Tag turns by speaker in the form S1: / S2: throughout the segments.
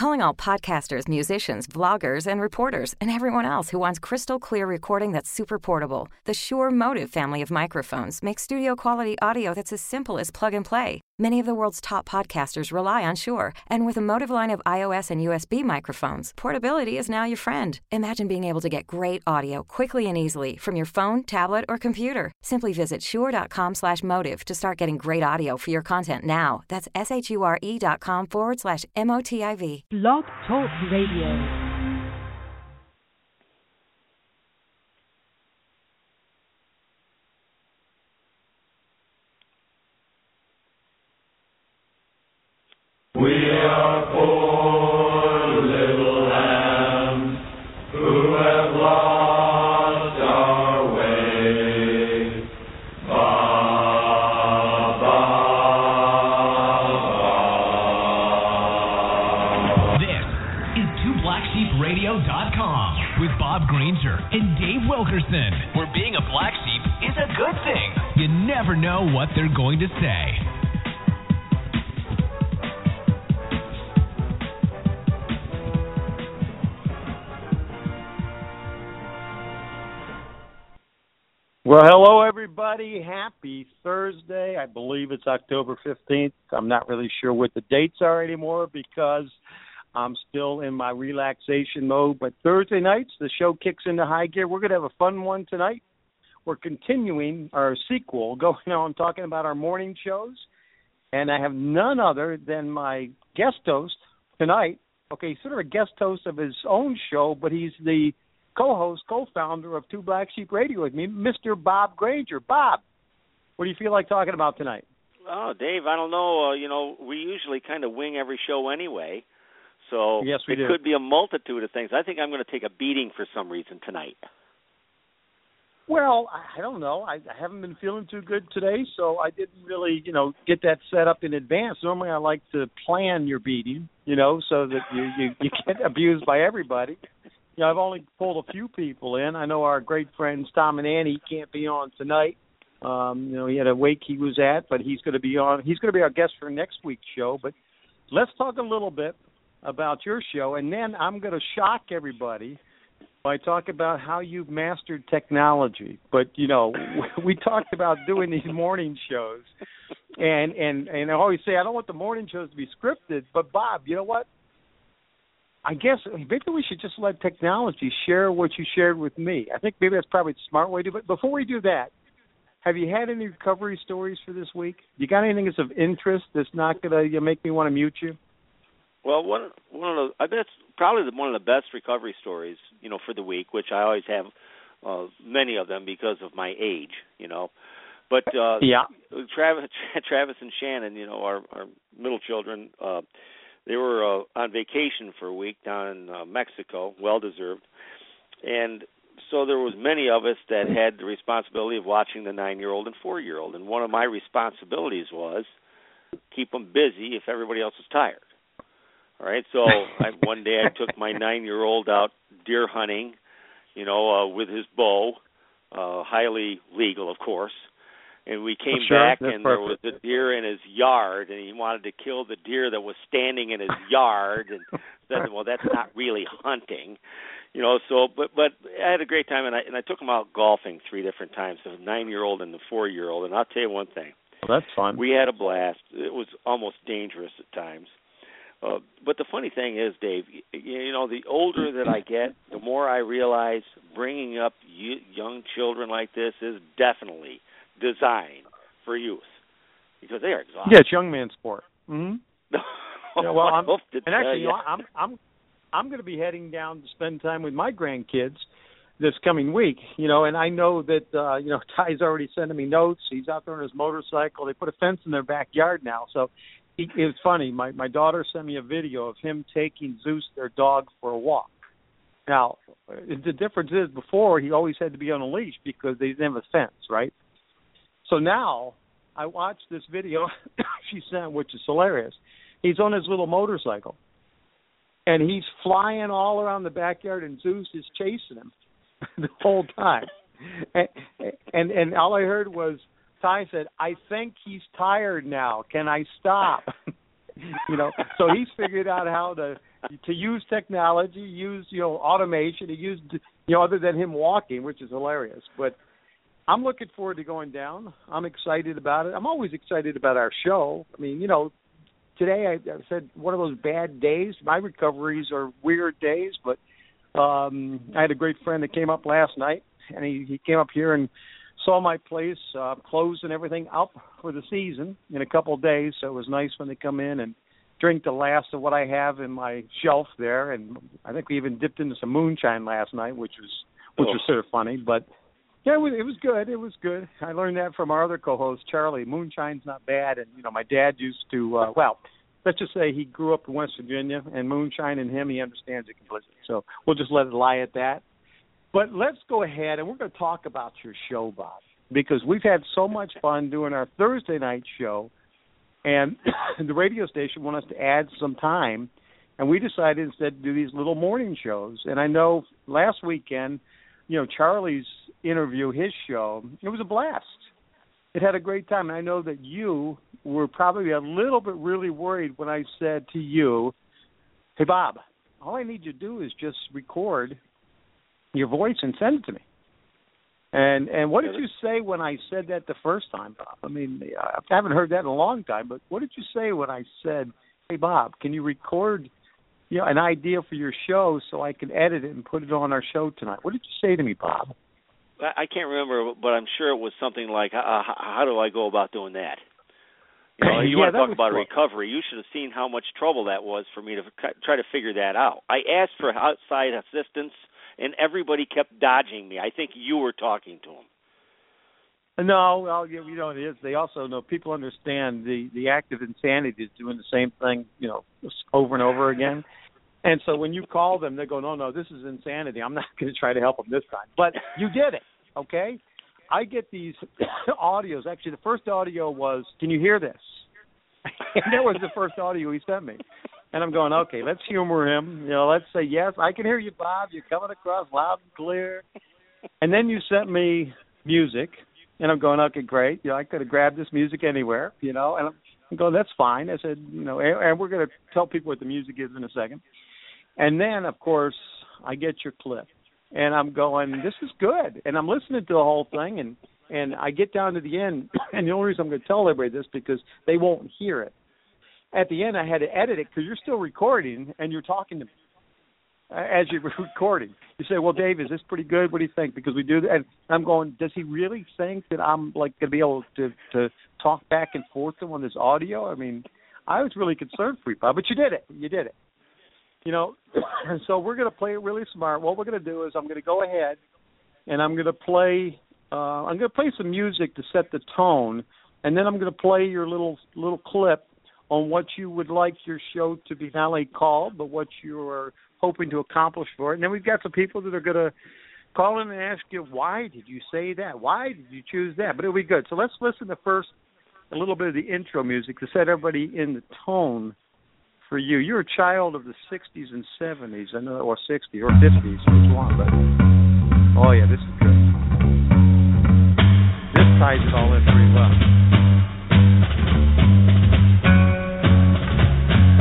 S1: Calling all podcasters, musicians, vloggers, and reporters, and everyone else who wants crystal clear recording that's super portable. The Shure MOTIV family of microphones makes studio quality audio that's as simple as plug and play. Many of the world's top podcasters rely on Shure, and with a MOTIV line of iOS and USB microphones, portability is now your friend. Imagine being able to get great audio quickly and easily from your phone, tablet, or computer. Simply visit shure.com/motive to start getting great audio for your content now. That's s h u r e dot com forward slash m o t i v.
S2: Blog Talk Radio.
S3: Wilkerson, where being a black sheep is a good thing. You never know what they're going to say.
S4: Well, hello everybody. Happy Thursday. I believe it's October 15th. I'm not really sure what the dates are anymore because I'm still in my relaxation mode. But Thursday nights, the show kicks into high gear. We're going to have a fun one tonight. We're continuing our sequel going on talking about our morning shows. And I have none other than my guest host tonight. Okay, sort of a guest host of his own show, but he's the co-host, co-founder of Two Black Sheep Radio with me, Mr. Bob Granger. Bob, what do you feel like talking about tonight?
S5: Oh, Dave, I don't know. Uh, you know, we usually kind of wing every show anyway, so
S4: Yes, we
S5: it
S4: do.
S5: could be a multitude of things. I think I'm going to take a beating for some reason tonight.
S4: Well, I don't know. I, I haven't been feeling too good today, so I didn't really, you know, get that set up in advance. Normally, I like to plan your beating, you know, so that you you, you get abused by everybody. You know, I've only pulled a few people in. I know our great friends Tom and Annie can't be on tonight. Um, you know, he had a wake he was at, but he's going to be on. He's going to be our guest for next week's show. But let's talk a little bit about your show, and then I'm going to shock everybody by talking about how you've mastered technology. But you know, we talked about doing these morning shows, and and and I always say I don't want the morning shows to be scripted. But Bob, you know what? I guess maybe we should just let technology share what you shared with me. I think maybe that's probably the smart way to do it. Before we do that, have you had any recovery stories for this week? You got anything that's of interest that's not going to you make me want to mute you?
S5: Well, one one of the I bet probably the, one of the best recovery stories, you know, for the week, which I always have uh, many of them because of my age, you know. But uh
S4: Yeah.
S5: Travis Travis and Shannon, you know, our our middle children, uh they were uh, on vacation for a week down in uh, Mexico, well deserved. And so there was many of us that had the responsibility of watching the 9-year-old and 4-year-old, and one of my responsibilities was keep them busy if everybody else was tired. All right, so I, one day I took my nine-year-old out deer hunting, you know, uh, with his bow, uh, highly legal, of course. And we came
S4: Sure,
S5: back, and there was a deer in his yard, and he wanted to kill the deer that was standing in his yard, and said, "Well, that's not really hunting." You know, so but but I had a great time, and I and I took him out golfing three different times, the nine-year-old and the four-year-old, and I'll tell you one thing.
S4: Well, that's fun.
S5: We had a blast. It was almost dangerous at times. Uh, but the funny thing is, Dave, y- you know, the older that I get, the more I realize bringing up y- young children like this is definitely designed for youth because they are exhausted.
S4: yeah, it's young man sport. hmm Yeah, well, I'm, and actually, you. know, I'm I'm I'm going to be heading down to spend time with my grandkids this coming week. You know, and I know that uh, you know Ty's already sending me notes. He's out there on his motorcycle. They put a fence in their backyard now, so he, it was funny. My my daughter sent me a video of him taking Zeus, their dog, for a walk. Now, the difference is before he always had to be on a leash because they didn't have a fence, right? So now I watched this video she sent, which is hilarious. He's on his little motorcycle, and he's flying all around the backyard, and Zeus is chasing him the whole time. And, and and all I heard was Ty said, "I think he's tired now. Can I stop?" you know, so he's figured out how to to use technology, use you know automation, to use you know other than him walking, which is hilarious. But I'm looking forward to going down. I'm excited about it. I'm always excited about our show. I mean, you know, today I, I said one of those bad days. My recoveries are weird days, but um I had a great friend that came up last night, and he he came up here and saw my place uh closed and everything up for the season in a couple of days. So it was nice when they come in and drink the last of what I have in my shelf there. And I think we even dipped into some moonshine last night, which was which
S5: Oh.
S4: was sort of funny, but. Yeah, it was, it was good. It was good. I learned that from our other co-host, Charlie. Moonshine's not bad, and you know, my dad used to. uh Well, let's just say he grew up in West Virginia, and moonshine and him, he understands it completely. So we'll just let it lie at that. But let's go ahead, and we're going to talk about your show, Bob, because we've had so much fun doing our Thursday night show, and the radio station wanted us to add some time, and we decided instead to do these little morning shows. And I know last weekend, you know, Charlie's interview, his show, it was a blast. It had a great time. And I know that you were probably a little bit really worried when I said to you, "Hey, Bob, all I need you to do is just record your voice and send it to me." And and what did you say when I said that the first time, Bob? I mean, I haven't heard that in a long time. But what did you say when I said, "Hey, Bob, can you record, you know, an idea for your show so I can edit it and put it on our show tonight?" What did you say to me, Bob?
S5: I can't remember, but I'm sure it was something like, uh, how, how do I go about doing that? You know, you
S4: Yeah,
S5: want to talk about
S4: cool.
S5: recovery? You should have seen how much trouble that was for me to try to figure that out. I asked for outside assistance, and everybody kept dodging me. I think you were talking to them.
S4: No, well, you you know it is. They also know people understand the the act of insanity is doing the same thing, you know, over and over again. And so when you call them, they go, "No, no, this is insanity. I'm not going to try to help them this time." But you did it, okay? I get these audios. Actually, the first audio was, "Can you hear this?" that was the first audio he sent me. And I'm going, okay, let's humor him. You know, let's say, yes, I can hear you, Bob. You're coming across loud and clear. And then you sent me music, and I'm going, okay, great. You know, I could have grabbed this music anywhere, you know, and I'm, going, that's fine. I said, you know, and we're going to tell people what the music is in a second. And then, of course, I get your clip, and I'm going, this is good. And I'm listening to the whole thing, and and I get down to the end, and the only reason I'm going to tell everybody this because they won't hear it. At the end, I had to edit it because you're still recording and you're talking to me as you're recording. You say, "Well, Dave, is this pretty good? What do you think?" Because we do and I'm going, "Does he really think that I'm like going to be able to to talk back and forth to him on this audio?" I mean, I was really concerned for you, Bob, but you did it. You did it. You know, and so we're going to play it really smart. What we're going to do is I'm going to go ahead and I'm going to play. Uh, I'm going to play some music to set the tone, and then I'm going to play your little little clip on what you would like your show to be not only called, but what you are hoping to accomplish for it. And then we've got some people that are going to call in and ask you, why did you say that? Why did you choose that? But it'll be good. So let's listen to first a little bit of the intro music to set everybody in the tone for you. You're a child of the 60s and 70s, I know, or 60s or 50s, which one? But oh yeah, this is good. This ties it all in pretty well.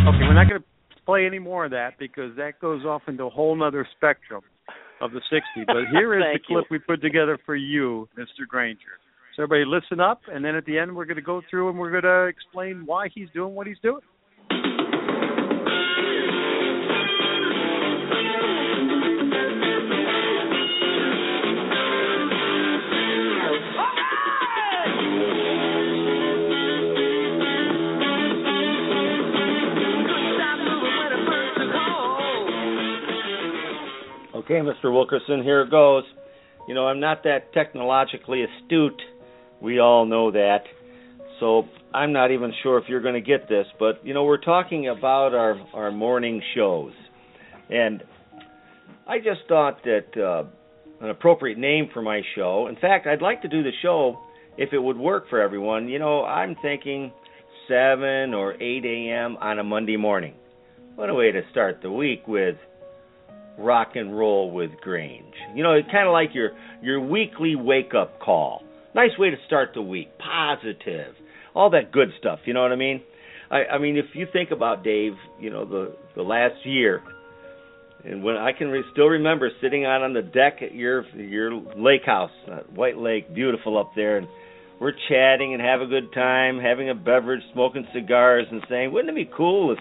S4: Okay, we're not going to play any more of that because that goes off into a whole other spectrum of the 60s. But here is the
S5: Thank you.
S4: clip we put together for you, Mr. Granger. So everybody listen up, and then at the end we're going to go through and we're going to explain why he's doing what he's doing.
S5: Okay, Mr. Wilkerson, here it goes. You know, I'm not that technologically astute. We all know that. So I'm not even sure if you're going to get this, but you know, we're talking about our our morning shows. And I just thought that uh an appropriate name for my show. In fact, I'd like to do the show if it would work for everyone. You know, I'm thinking 7 or 8 a.m. on a Monday morning. What a way to start the week with rock and roll with Grange. You know, it's kind of like your your weekly wake up call. Nice way to start the week. Positive. All that good stuff, you know what I mean? I, I mean, if you think about Dave, you know the the last year, and when I can re- still remember sitting out on the deck at your your lake house, uh, White Lake, beautiful up there, and we're chatting and have a good time, having a beverage, smoking cigars, and saying, wouldn't it be cool if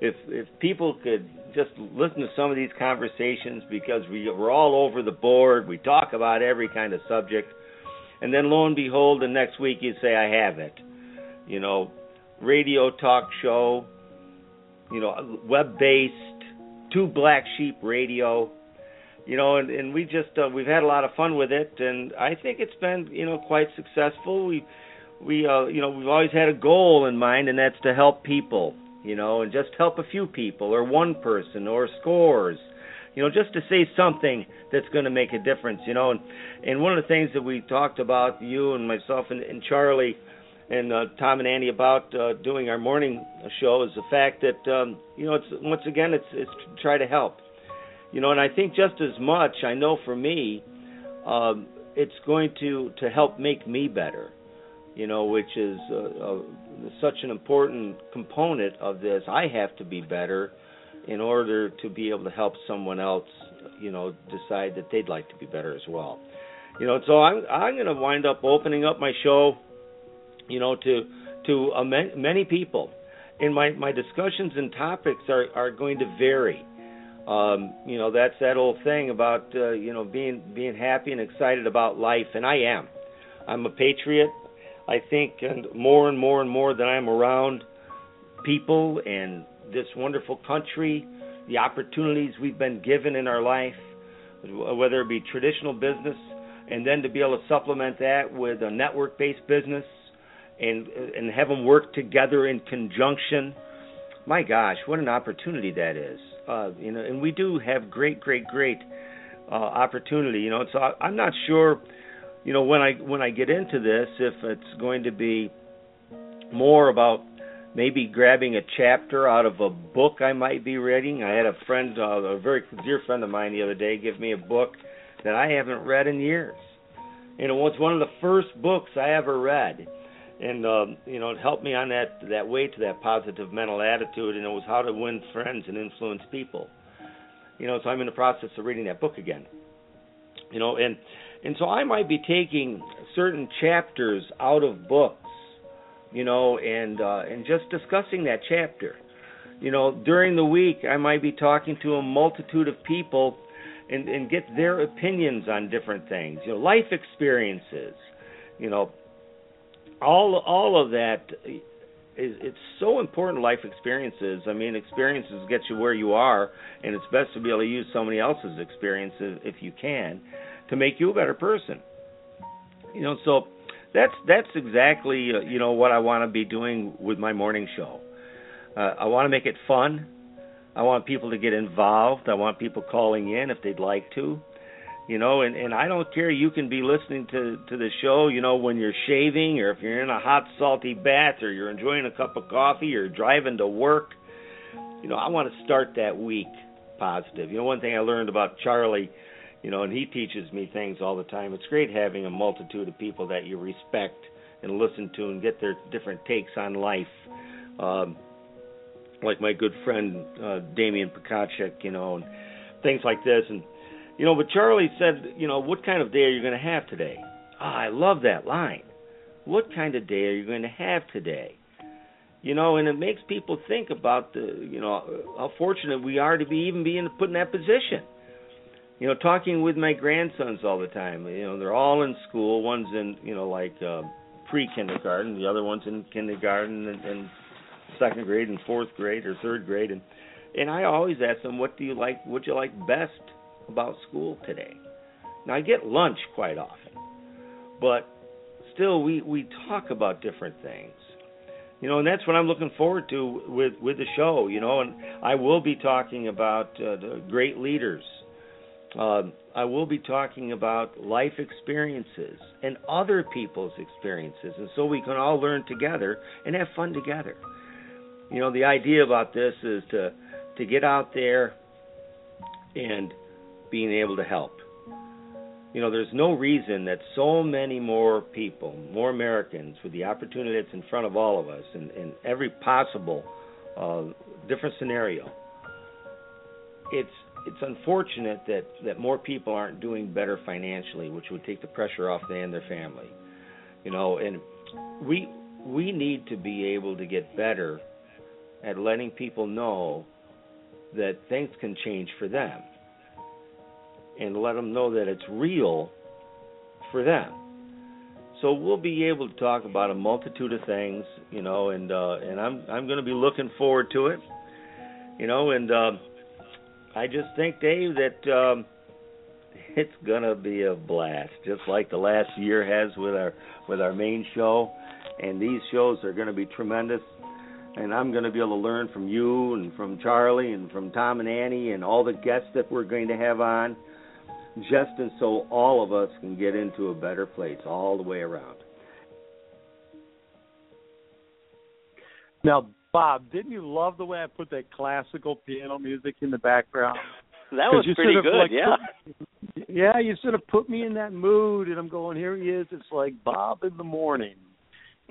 S5: if if people could just listen to some of these conversations because we we're all over the board, we talk about every kind of subject, and then lo and behold, the next week you say, I have it, you know, radio talk show, you know, web based, two black sheep radio you know, and, and we just uh, we've had a lot of fun with it, and I think it's been you know quite successful. We we uh, you know we've always had a goal in mind, and that's to help people, you know, and just help a few people or one person or scores, you know, just to say something that's going to make a difference, you know. And and one of the things that we talked about, you and myself and, and Charlie and uh, Tom and Andy about uh, doing our morning show is the fact that um, you know it's once again it's it's to try to help you know, and I think just as much, I know for me, um, it's going to to help make me better. You know, which is uh, uh, such an important component of this. I have to be better in order to be able to help someone else. You know, decide that they'd like to be better as well. You know, so I'm I'm going to wind up opening up my show. You know, to to uh, many people, and my my discussions and topics are are going to vary um, you know that's that old thing about uh, you know being being happy and excited about life, and I am. I'm a patriot. I think, and more and more and more that I'm around people and this wonderful country, the opportunities we've been given in our life, whether it be traditional business, and then to be able to supplement that with a network-based business, and and have them work together in conjunction. My gosh, what an opportunity that is! uh, you know, and we do have great, great, great uh, opportunity. You know, so I, I'm not sure, you know, when I when I get into this, if it's going to be more about maybe grabbing a chapter out of a book I might be reading. I had a friend, uh, a very dear friend of mine, the other day, give me a book that I haven't read in years. You know, it's one of the first books I ever read and um, you know it helped me on that that way to that positive mental attitude and it was how to win friends and influence people you know so i'm in the process of reading that book again you know and and so i might be taking certain chapters out of books you know and uh and just discussing that chapter. You know during the week i might be talking to a multitude of people and and get their opinions on different things you know life experiences you know. All all of that is it's so important life experiences. I mean experiences get you where you are and it's best to be able to use somebody else's experiences if you can to make you a better person. You know so that's that's exactly uh, you know what i want to be doing with my morning show. Uh, i want to make it fun. I want people to get involved. I want people calling in if they'd like to. You know and and i don't care. You can be listening to to the show you know when you're shaving or if you're in a hot salty bath or you're enjoying a cup of coffee or driving to work. You know i want to start that week positive. You know one thing i learned about charlie you know and he teaches me things all the time it's great having a multitude of people that you respect and listen to and get their different takes on life um like my good friend uh Damien Pakachek, you know and things like this and you know, but Charlie said, you know, what kind of day are you going to have today? Ah, I love that line. What kind of day are you going to have today? You know, and it makes people think about the, you know, how fortunate we are to be even being put in that position. You know, talking with my grandsons all the time. You know, they're all in school. One's in, you know, like uh, pre-kindergarten. The other one's in kindergarten and, and second grade and fourth grade or third grade. And and I always ask them, what do you like? What you like best about school today. Now I get lunch quite often, but still we we talk about different things. You know, and that's what I'm looking forward to with with the show. You know, and I will be talking about uh, the great leaders. Uh, I will be talking about life experiences and other people's experiences, and so we can all learn together and have fun together. You know, the idea about this is to to get out there and being able to help.
S6: you know, there's no reason that so many more people, more Americans, with the opportunity that's in front of all of us, in, in every possible uh, different scenario, it's it's unfortunate that that more people aren't doing better financially, which would take the pressure off them and their family. You know, and we we need to be able to get better at letting people know that things can change for them and let them know that it's real for them. So we'll be able to talk about a multitude of things, you know, and uh, and I'm I'm going to be looking forward to it, you know, and uh, I just think, Dave, that um, it's to be a blast, just like the last year has with our with our main show, and these shows are to be tremendous. And I'm to be able to learn from you and from Charlie and from Tom and Annie and all the guests that we're going to have on just and so all of us can get into a better place all the way around.
S4: Now, Bob, didn't you love the way I put that classical piano music in the background?
S5: That was pretty good,
S4: like
S5: yeah.
S4: Put, yeah, you sort of put me in that mood, and I'm going, here he is. It's like Bob in the morning,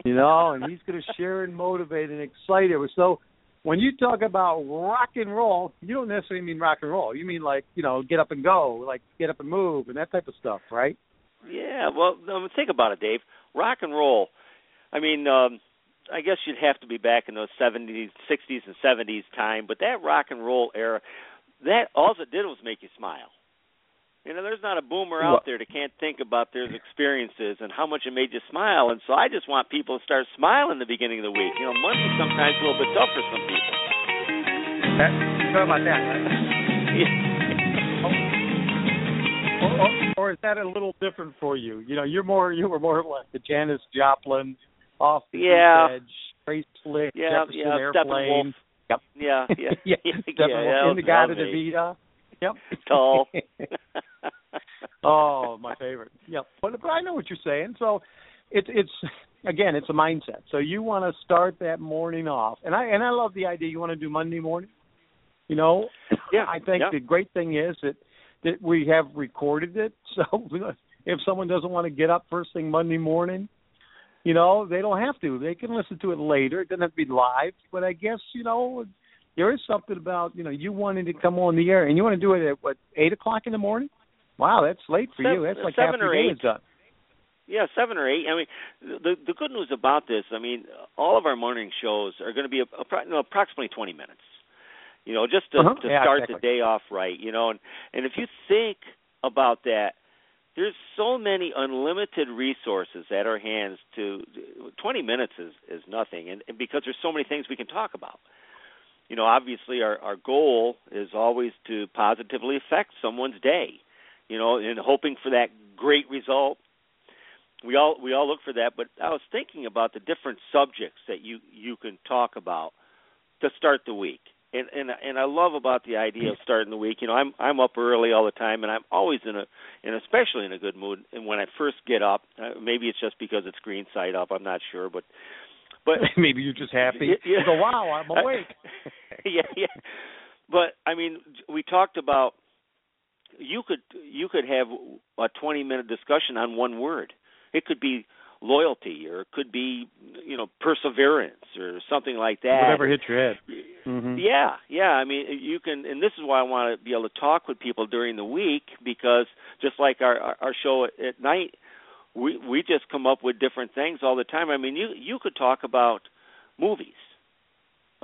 S4: you know, and he's going to share and motivate and excite it. So when you talk about rock and roll, you don't necessarily mean rock and roll. You mean like you know, get up and go, like get up and move, and that type of stuff, right?
S5: Yeah. Well, think about it, Dave. Rock and roll. I mean, um, I guess you'd have to be back in those '70s, '60s, and '70s time, but that rock and roll era, that all it did was make you smile. You know, there's not a boomer out there that can't think about their experiences and how much it made you smile. And so I just want people to start smiling the beginning of the week. You know, Monday's sometimes a little bit tough for some people.
S4: Sorry about that. or, or, oh, oh, oh, or is that a little different for you? You know, you're more you were more like the Janis Joplin, off the
S5: yeah.
S4: edge, Grace Slick,
S5: yeah,
S4: Jefferson
S5: yeah,
S4: Airplane.
S5: Yep. Yeah, yeah,
S4: yeah.
S5: yeah, yeah,
S4: in the guy to
S5: me.
S4: Vita. Yep.
S5: Tall.
S4: oh, my favorite. Yep. But but I know what you're saying. So it's it's again it's a mindset. So you want to start that morning off, and I and I love the idea. You want to do Monday morning. You know,
S5: Yeah,
S4: I think
S5: yeah.
S4: the great thing is that that we have recorded it. So if someone doesn't want to get up first thing Monday morning, you know, they don't have to. They can listen to it later. It doesn't have to be live. But I guess you know there is something about you know you wanting to come on the air and you want to do it at what eight o'clock in the morning. Wow, that's late for you. That's like
S5: seven
S4: half
S5: or eight.
S4: is done.
S5: Yeah, seven or eight. I mean, the the good news about this, I mean, all of our morning shows are going to be a, a, no, approximately twenty minutes. You know, just to,
S4: Uh-huh.
S5: to
S4: Yeah,
S5: start
S4: exactly.
S5: the day off right. You know, and and if you think about that, there's so many unlimited resources at our hands. To twenty minutes is is nothing, and, and because there's so many things we can talk about. You know, obviously, our our goal is always to positively affect someone's day. You know, and hoping for that great result we all we all look for that but i was thinking about the different subjects that you you can talk about to start the week and and and i love about the idea of starting the week you know i'm i'm up early all the time and i'm always in a and especially in a good mood and when i first get up uh, maybe it's just because it's green side up i'm not sure but but
S4: Maybe you're just happy.
S5: Yeah.
S4: You go, wow, I'm awake.
S5: yeah, yeah. But I mean, we talked about you could you could have a 20 minute discussion on one word. It could be loyalty, or it could be you know perseverance, or something like that.
S4: Whatever hits your head. Mhm.
S5: Yeah, yeah. I mean, you can, and this is why I want to be able to talk with people during the week because just like our our, show at, at night, we we just come up with different things all the time. I mean, you you could talk about movies.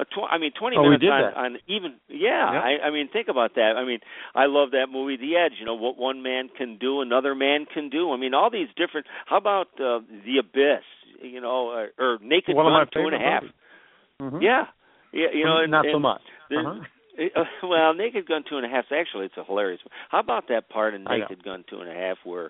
S5: A tw- I mean, twenty
S4: Oh,
S5: minutes on, on even yeah.
S4: Yep.
S5: I, I mean, think about that. I mean, I love that movie, The Edge. You know what one man can do, another man can do. I mean, all these different. How about uh, The Abyss? You know, or, or Naked
S4: One
S5: Gun
S4: two and a half.
S5: Two and a
S4: favorite
S5: Half.
S4: movies. Mhm.
S5: Yeah, yeah. You know, and,
S4: not so much. Uh-huh.
S5: uh, well, Naked Gun Two and a Half. Actually, it's a hilarious. One. How about that part in Naked Gun Two and a Half where,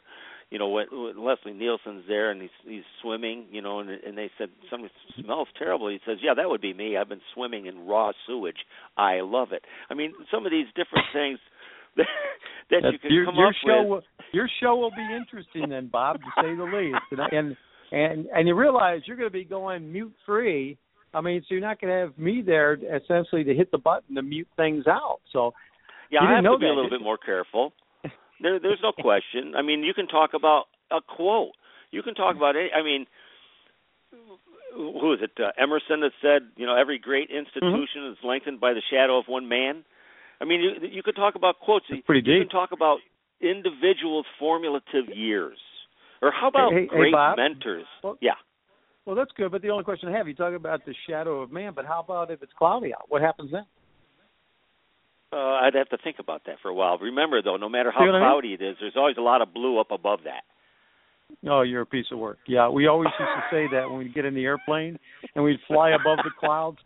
S5: you know, when, when Leslie Nielsen's there and he's he's swimming, you know, and and they said something smells terrible. He says, "Yeah, that would be me. I've been swimming in raw sewage. I love it." I mean, some of these different things that, that you can
S4: your,
S5: come
S4: your
S5: up
S4: show
S5: with.
S4: will, your show will be interesting then, Bob, to say the least. And and and, and you realize you're going to be going mute free. I mean, so you're not going to have me there essentially to hit the button to mute things out. So
S5: Yeah,
S4: You
S5: I have to be a little bit more careful. There, there's no question. I mean, you can talk about a quote. You can talk about any. I mean, who is it? Uh, Emerson that said, you know, every great institution
S4: Mm-hmm.
S5: is lengthened by the shadow of one man. I mean, you, you could talk about quotes.
S4: That's pretty
S5: you
S4: deep.
S5: can talk about individuals' formulative years, or how about
S4: Hey, hey, hey,
S5: great
S4: Bob.
S5: mentors?
S4: Well-
S5: yeah.
S4: Well, that's good. But the only question I have, you talk about the shadow of man, but how about if it's cloudy out? What happens then?
S5: Uh, I'd have to think about that for a while. Remember, though, no matter how
S4: what I mean?
S5: cloudy it is, there's always a lot of blue up above that.
S4: Oh, you're a piece of work. Yeah, we always used to say that when we'd get in the airplane and we'd fly above the clouds.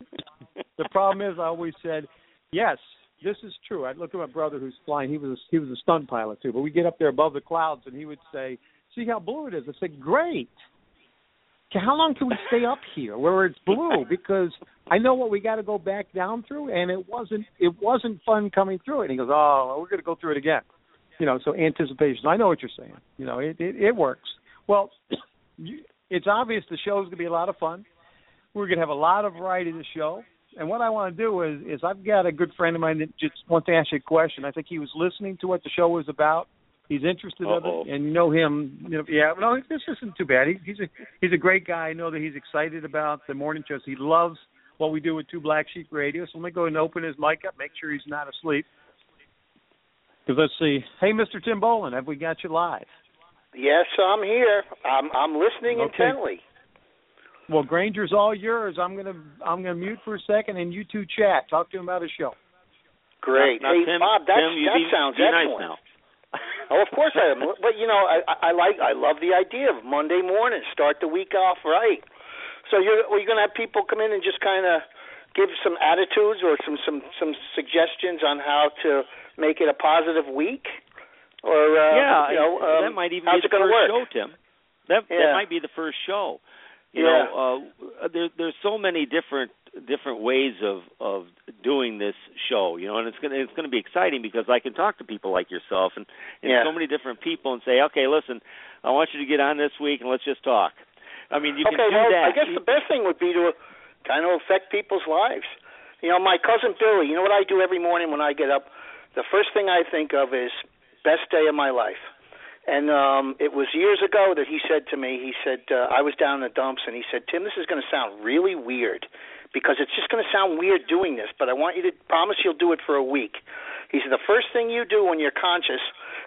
S4: The problem is, I always said, yes, this is true. I'd look at my brother who's flying. He was a, he was a stunt pilot too. But we'd get up there above the clouds, and he would say, "See how blue it is." I said, "Great." How long can we stay up here where it's blue? Because I know what we got to go back down through, and it wasn't it wasn't fun coming through it. And he goes, "Oh, we're going to go through it again." You know, so anticipation. I know what you're saying. You know, it it, it works. Well, it's obvious the show is going to be a lot of fun. We're going to have a lot of variety to the show. And what I want to do is, is I've got a good friend of mine that just wants to ask you a question. I think he was listening to what the show was about. He's interested
S5: Uh-oh.
S4: in it, and you know him. You know, yeah, no, this isn't too bad. He, he's a he's a great guy. I know that he's excited about the morning shows. He loves what we do with Two Black Sheep Radio. So let me go and open his mic up, make sure he's not asleep. Because let's see. Hey, Mr. Tim Bolin, have we got you live?
S7: Yes, I'm here. I'm I'm listening
S4: Okay.
S7: intently.
S4: Well, Granger's all yours. I'm gonna I'm gonna mute for a second, and you two chat. Talk to him about his show.
S7: Great.
S5: Now,
S7: hey,
S5: Tim,
S7: Bob, that's,
S5: Tim, you
S7: that
S5: be,
S7: sounds
S5: be nice now.
S7: Oh, of course I am. But you know, I, I like I love the idea of Monday morning. Start the week off right. So you're are you going to have people come in and just kind of give some attitudes or some some some suggestions on how to make it a positive week? Or uh,
S5: yeah,
S7: you know, um,
S5: that might even be the first
S7: work?
S5: show, Tim. That that might be the first show. You
S7: Yeah.
S5: know, uh, there, there's so many different different ways of of doing this show. You know, and it's gonna it's gonna be exciting because I can talk to people like yourself and and
S7: Yeah.
S5: so many different people and say, okay, listen, I want you to get on this week and let's just talk. I mean, you
S7: okay,
S5: can do
S7: well,
S5: that.
S7: I guess the best thing would be to kind of affect people's lives. You know, my cousin Billy, you know what I do every morning when I get up? The first thing I think of is best day of my life. And um it was years ago that he said to me, he said uh, I was down in the dumps and he said, "Tim, this is going to sound really weird because it's just going to sound weird doing this, but I want you to promise you'll do it for a week." He said the first thing you do when you're conscious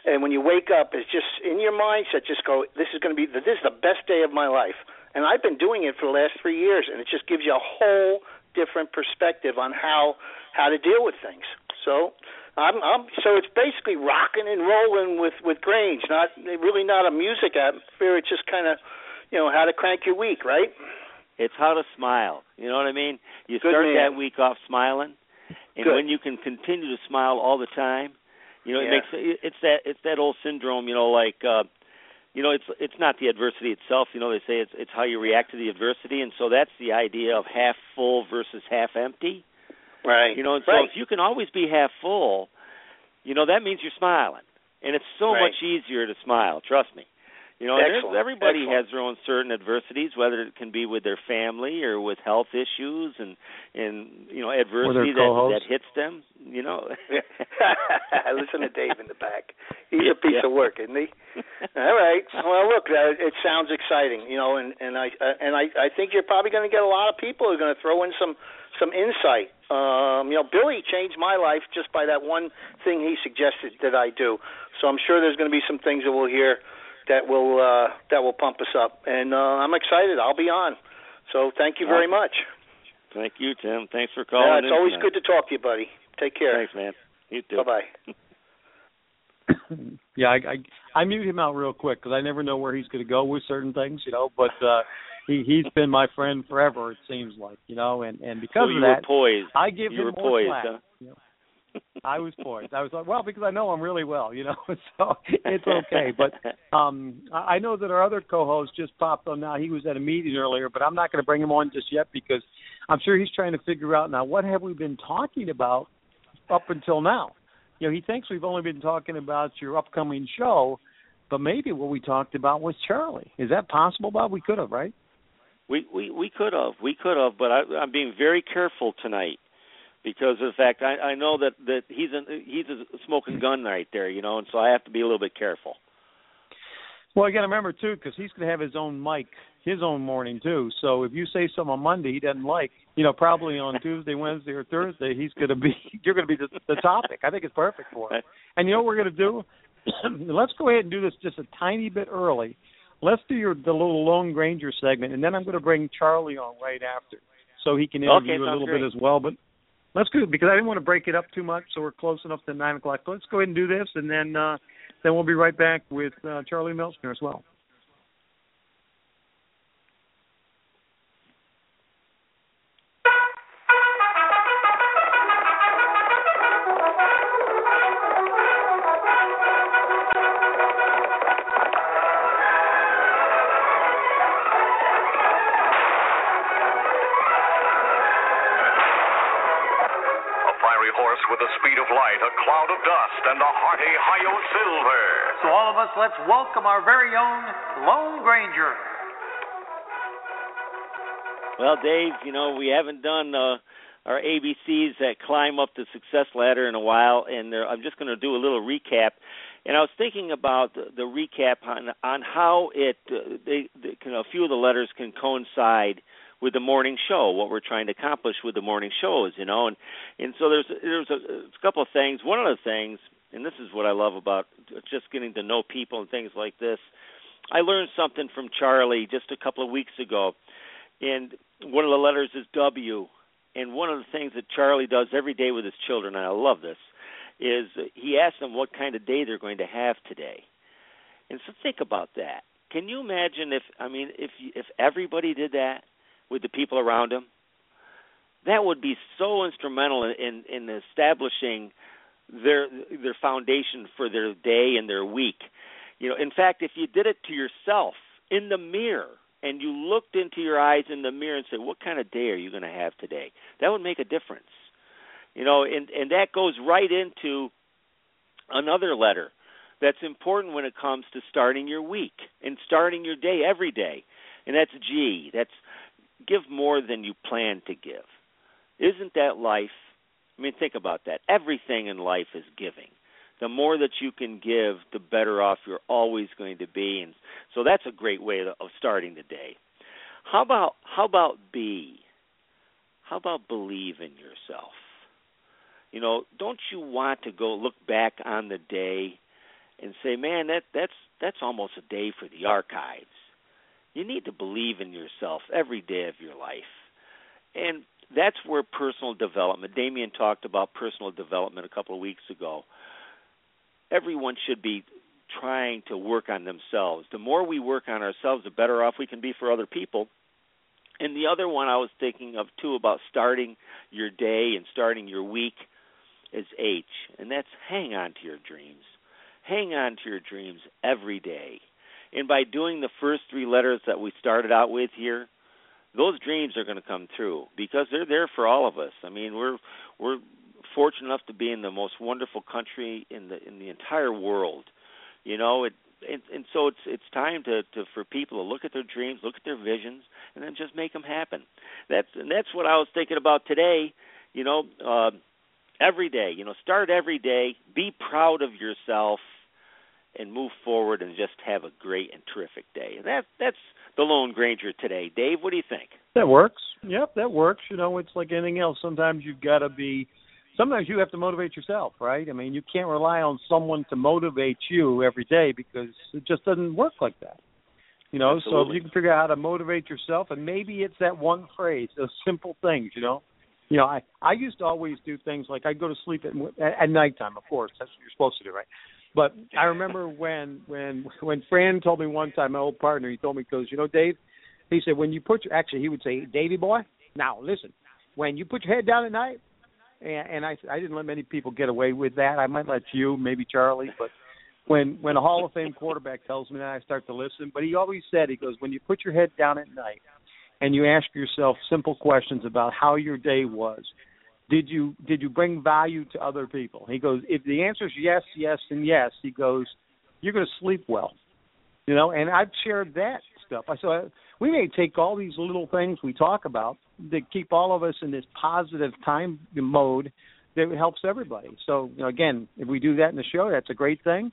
S7: and when you wake up is just in your mindset just go, "This is going to be this is the best day of my life." And I've been doing it for the last 3 years and it just gives you a whole different perspective on how how to deal with things. So I'm, I'm so it's basically rocking and rolling with with Grange, not really not a music atmosphere. It's just kind of you know how to crank your week, right?
S5: It's how to smile. You know what I mean? You
S7: Good
S5: start
S7: man.
S5: that week off smiling, and
S7: Good.
S5: when you can continue to smile all the time, you know, it
S7: Yeah.
S5: makes it's that it's that old syndrome. You know, like uh, you know, it's it's not the adversity itself. You know, they say it's it's how you react to the adversity, and so that's the idea of half full versus half empty.
S7: Right.
S5: You know, and so
S7: right.
S5: if you can always be half full, you know that means you're smiling, and it's so
S7: Right.
S5: much easier to smile. Trust me. You know,
S7: Excellent.
S5: everybody
S7: Excellent.
S5: has their own certain adversities, whether it can be with their family or with health issues and and you know adversity that that hits them. You know.
S7: I listen to Dave in the back. He's a piece
S5: Yeah.
S7: of work, isn't he? All right. Well, look, uh, it sounds exciting, you know, and and I uh, and I I think you're probably going to get a lot of people who are going to throw in some some insight. Um, you know, Billy changed my life just by that one thing he suggested that I do. So I'm sure there's going to be some things that we'll hear that will uh that will pump us up. And uh I'm excited. I'll be on. So thank you very
S5: Awesome.
S7: much.
S5: Thank you, Tim. Thanks for calling.
S7: Yeah, it's
S5: in
S7: always
S5: tonight.
S7: good to talk to you, buddy. Take care.
S5: Thanks, man. You too.
S7: Bye bye.
S4: yeah, I, I I mute him out real quick because I never know where he's going to go with certain things, you know. But uh he he's been my friend forever. It seems like, you know, and and because
S5: so you
S4: of
S5: were
S4: that,
S5: poised.
S4: I give
S5: you
S4: him
S5: were
S4: more
S5: poised,
S4: slack.
S5: huh?
S4: You know. I was poised. I was like, well, because I know him really well, you know, so it's okay. But um I I know that our other co-host just popped on now. He was at a meeting earlier, but I'm not going to bring him on just yet because I'm sure he's trying to figure out now what have we been talking about up until now. You know, he thinks we've only been talking about your upcoming show, but maybe what we talked about was Charlie. Is that possible, Bob? We could have, right?
S5: We we we could have, we could have, but I, I'm being very careful tonight because of the fact I, I know that that he's a he's a smoking gun right there, you know, and so I have to be a little bit careful.
S4: Well, you got to remember too, because he's going to have his own mic, his own morning too. So if you say something on Monday he doesn't like, you know, probably on Tuesday, Wednesday, or Thursday, he's going to be you're going to be the, the topic. I think it's perfect for him. And you know what we're going to do? Let's go ahead and do this just a tiny bit early. Let's do your the little Lone Ranger segment, and then I'm going to bring Charlie on right after, so he can interview
S5: okay,
S4: a little
S5: great.
S4: bit as well. But let's go because I didn't want to break it up too much, so we're close enough to nine o'clock. Let's go ahead and do this, and then uh, then we'll be right back with uh, Charlie Melchner as well.
S8: Light, a cloud of dust, and a hearty Hi-Yo Silver.
S9: So all of us, let's welcome our very own Lone Granger.
S5: Well, Dave, you know we haven't done uh, our ABCs that climb up the success ladder in a while, and I'm just going to do a little recap. And I was thinking about the, the recap on on how it uh, they, they can, a few of the letters can coincide with the morning show, what we're trying to accomplish with the morning shows, you know. And and so there's there's a, a couple of things. One of the things, and this is what I love about just getting to know people and things like this. I learned something from Charlie just a couple of weeks ago, and one of the letters is W. And one of the things that Charlie does every day with his children, and I love this, is he asks them what kind of day they're going to have today. And so think about that. Can you imagine if I mean if if everybody did that with the people around them? That would be so instrumental in in, in establishing their their foundation for their day and their week. You know, in fact, if you did it to yourself in the mirror and you looked into your eyes in the mirror and said, "What kind of day are you going to have today?" That would make a difference. You know, and and that goes right into another letter that's important when it comes to starting your week and starting your day every day. And that's G. That's give more than you plan to give. Isn't that life? I mean, think about that. Everything in life is giving. The more that you can give, the better off you're always going to be, and so that's a great way of starting the day. How about how about B? How about believe in yourself? You know, don't you want to go look back on the day and say, "Man, that that's that's almost a day for the archives." You need to believe in yourself every day of your life. And that's where personal development. Damien talked about personal development a couple of weeks ago. Everyone should be trying to work on themselves. The more we work on ourselves, the better off we can be for other people. And the other one I was thinking of too about starting your day and starting your week is H, and that's hang on to your dreams. Hang on to your dreams every day. And by doing the first three letters that we started out with here, those dreams are going to come true because they're there for all of us. I mean, we're we're fortunate enough to be in the most wonderful country in the in the entire world. You know, it and, and so it's it's time to, to for people to look at their dreams, look at their visions, and then just make them happen. That's and that's what I was thinking about today. You know, uh, every day. You know, start every day. Be proud of yourself, and move forward, and just have a great and terrific day. And that that's the Lone Granger today. Dave, what do you think?
S4: That works. Yep, that works. You know, it's like anything else. Sometimes you've got to be. Sometimes you have to motivate yourself, right? I mean, you can't rely on someone to motivate you every day because it just doesn't work like that. You know,
S5: Absolutely.
S4: so if you can figure out how to motivate yourself, and maybe it's that one phrase, those simple things. You know, you know, I I used to always do things like I'd go to sleep at at, at nighttime. Of course, that's what you're supposed to do, right? But I remember when when when Fran told me one time, my old partner, he told me, goes, you know, Dave, he said when you put your actually he would say, Davy boy, now listen, when you put your head down at night, and, and I I didn't let many people get away with that. I might let you, maybe Charlie, but when when a Hall of Fame quarterback tells me that, I start to listen. But he always said, he goes, when you put your head down at night and you ask yourself simple questions about how your day was, did you did you bring value to other people? He goes, if the answer is yes, yes, and yes, he goes, you're going to sleep well. You know, and I've shared that stuff. I said we may take all these little things we talk about that keep all of us in this positive time mode that helps everybody. So you know, again, if we do that in the show, that's a great thing.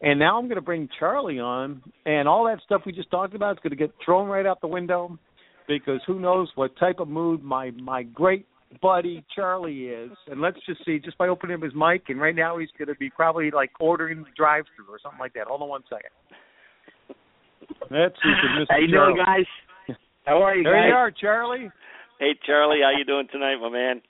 S4: And now I'm going to bring Charlie on, and all that stuff we just talked about is going to get thrown right out the window because who knows what type of mood my my great buddy Charlie is. And let's just see, just by opening up his mic, and right now he's going to be probably like ordering the drive-through or something like that. Hold on one second. Let's see, Mr.
S10: How you
S4: Charlie.
S10: doing, guys? How are you
S4: There
S10: guys?
S4: you are, Charlie.
S5: Hey Charlie, how you doing tonight, my man?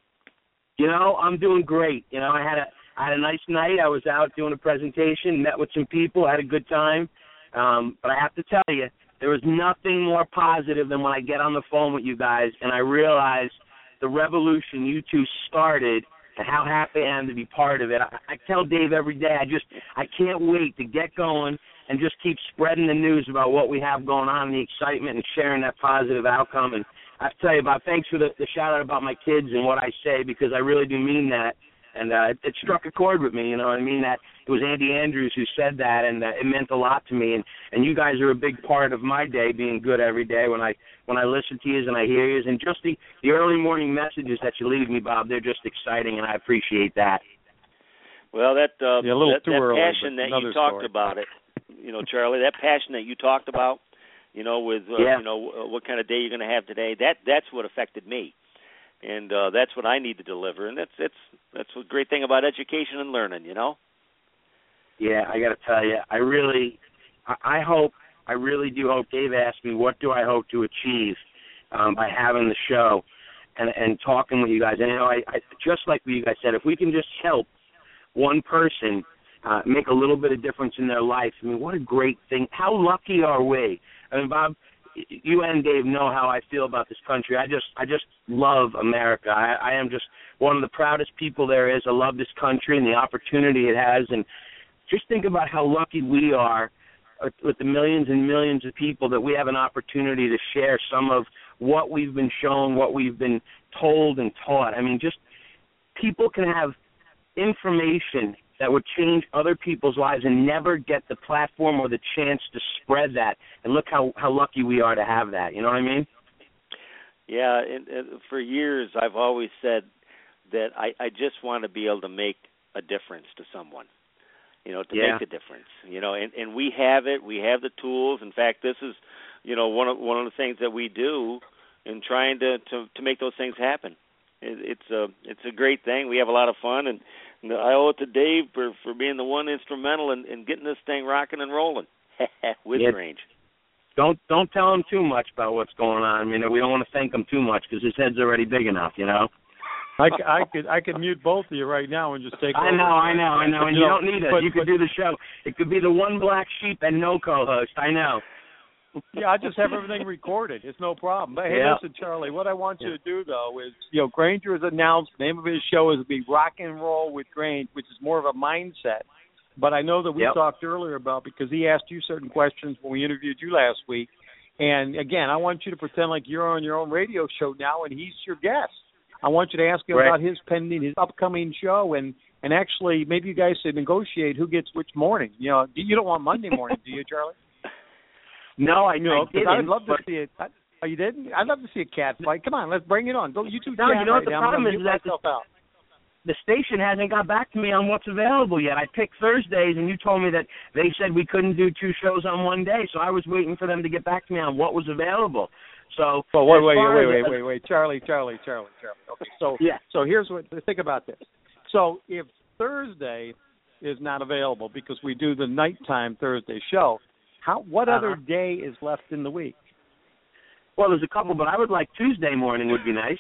S10: You know, I'm doing great. You know, I had a I had a nice night. I was out doing a presentation, met with some people, had a good time. Um, but I have to tell you, there was nothing more positive than when I get on the phone with you guys and I realize the revolution you two started and how happy I am to be part of it. I, I tell Dave every day, I just I can't wait to get going and just keep spreading the news about what we have going on, and the excitement, and sharing that positive outcome. And I have to tell you, Bob, thanks for the, the shout out about my kids and what I say because I really do mean that. And uh, it, it struck a chord with me, you know what I mean? That it was Andy Andrews who said that, and uh, it meant a lot to me. And and you guys are a big part of my day, being good every day when I when I listen to you and I hear you, and just the the early morning messages that you leave me, Bob, they're just exciting, and I appreciate that.
S5: Well, that uh,
S4: Yeah, a little
S5: that,
S4: too
S5: that
S4: early,
S5: passion that you
S4: another
S5: talked
S4: story.
S5: about it, you know, Charlie, that passion that you talked about, you know, with uh,
S10: Yeah.
S5: you know uh, what kind of day you're going to have today. That that's what affected me, and uh, that's what I need to deliver. And that's that's that's a great thing about education and learning, you know.
S10: Yeah, I got to tell you, I really, I, I hope, I really do hope. Dave asked me, what do I hope to achieve um, by having the show and and talking with you guys. And you know, I, I just like what you guys said, if we can just help one person uh, make a little bit of difference in their life, I mean, what a great thing! How lucky are we? I mean, Bob, you and Dave know how I feel about this country. I just, I just love America. I, I am just one of the proudest people there is. I love this country and the opportunity it has, and just think about how lucky we are with, with the millions and millions of people that we have an opportunity to share some of what we've been shown, what we've been told and taught. I mean, just people can have information that would change other people's lives and never get the platform or the chance to spread that. And look how how lucky we are to have that. You know what I mean?
S5: Yeah, and, and for years I've always said that I I just want to be able to make a difference to someone. You know, to
S10: Yeah.
S5: make a difference. You know, and and we have it. We have the tools. In fact, this is, you know, one of one of the things that we do in trying to to to make those things happen. It, it's a it's a great thing. We have a lot of fun, and, and I owe it to Dave for for being the one instrumental in, in getting this thing rocking and rolling with
S10: Yeah.
S5: Grange.
S10: Don't don't tell him too much about what's going on. I mean, we don't want to thank him too much because his head's already big enough. You know.
S4: I, I could I could mute both of you right now and just take.
S10: I know, I know, I know, and you don't need us.
S4: But-
S10: you could
S4: but-
S10: do the show. It could be the one black sheep and no co-host. I know.
S4: Yeah, I just have everything recorded. It's no problem. But hey,
S10: Yeah.
S4: listen, Charlie, what I want you to do though is, you know, Granger has announced the name of his show is be Rock and Roll with Grange, which is more of a mindset. But I know that we
S10: Yep.
S4: talked earlier about because he asked you certain questions when we interviewed you last week. And again, I want you to pretend like you're on your own radio show now and he's your guest. I want you to ask him
S10: Right.
S4: about his pending, his upcoming show, and and actually maybe you guys should negotiate who gets which morning. You know, you don't want Monday morning, do you, Charlie?
S10: No, I
S4: know.
S10: I
S4: because I'd love to see it. I, oh, you didn't? I'd love to see a cat fight. Come on, let's bring it on. Go, you two.
S10: No, you know
S4: right
S10: what the
S4: now.
S10: Problem is that
S4: myself out.
S10: the station hasn't got back to me on what's available yet. I picked Thursdays, and you told me that they said we couldn't do two shows on one day, so I was waiting for them to get back to me on what was available. So,
S4: Well, wait,
S10: as
S4: wait, wait, wait, wait, wait, Charlie, Charlie, Charlie, Charlie. Okay, so
S10: Yeah.
S4: so here's what. Think about this. So if Thursday is not available because we do the nighttime Thursday show, how what other
S10: Uh-huh.
S4: day is left in the week?
S10: Well, there's a couple, but I would like Tuesday morning would be nice.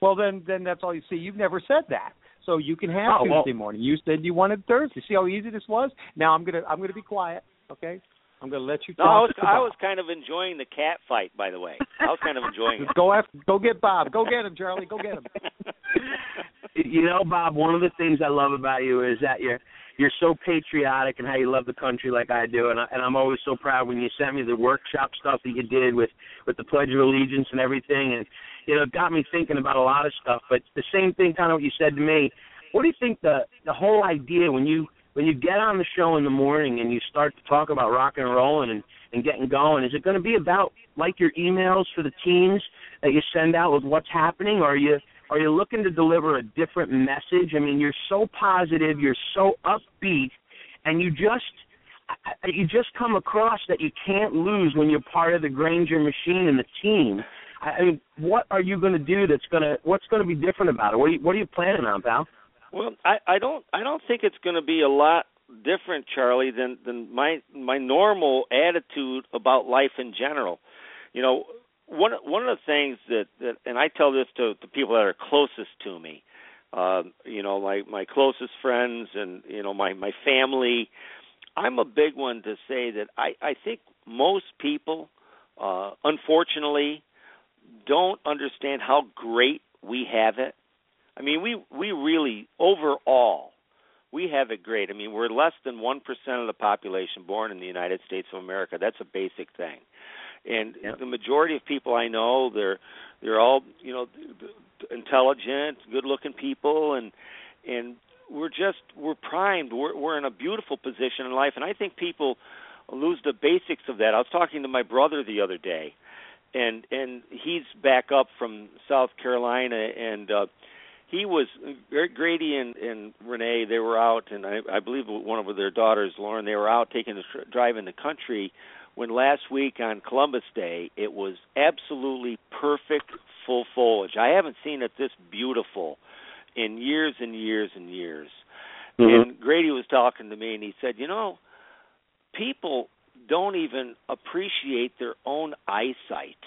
S4: Well, then then that's all you see. You've never said that. So you can have
S10: Oh, well-
S4: Tuesday morning. You said you wanted Thursday. See how easy this was? Now I'm gonna I'm gonna be quiet. Okay. I'm gonna let you
S5: No,
S4: talk.
S5: I was I was kind of enjoying the cat fight, by the way. I was kind of enjoying it.
S4: Go after, go get Bob. Go get him, Charlie. Go get him.
S10: you know, Bob, one of the things I love about you is that you're you're so patriotic and how you love the country like I do, and I, and I'm always so proud when you sent me the workshop stuff that you did with with the Pledge of Allegiance and everything, and you know, it got me thinking about a lot of stuff. But the same thing, kind of what you said to me. What do you think the the whole idea when you when you get on the show in the morning and you start to talk about rock and rolling and and getting going, is it going to be about like your emails for the teams that you send out with what's happening, or are you are you looking to deliver a different message? I mean, you're so positive, you're so upbeat, and you just you just come across that you can't lose when you're part of the Granger machine and the team. I mean, what are you going to do that's going to what's going to be different about it? What are you, what are you planning on, pal?
S5: Well, I I don't I don't think it's going to be a lot different, Charlie, than than my my normal attitude about life in general. You know, one one of the things that that and I tell this to the people that are closest to me, uh, you know, my my closest friends and you know my my family. I'm a big one to say that I I think most people, uh, unfortunately, don't understand how great we have it. I mean, we we really overall we have it great. I mean, we're less than 1% of the population born in the United States of America. That's a basic thing. And
S10: yep.
S5: the majority of people I know, they're they're all, you know, intelligent, good-looking people and and we're just we're primed. We're we're in a beautiful position in life and I think people lose the basics of that. I was talking to my brother the other day and and he's back up from South Carolina and uh he was Grady and, and Renee. They were out, and I, I believe one of their daughters, Lauren. They were out taking a drive in the country when last week on Columbus Day it was absolutely perfect full foliage. I haven't seen it this beautiful in years and years and years.
S10: Mm-hmm.
S5: And Grady was talking to me, and he said, "You know, people don't even appreciate their own eyesight."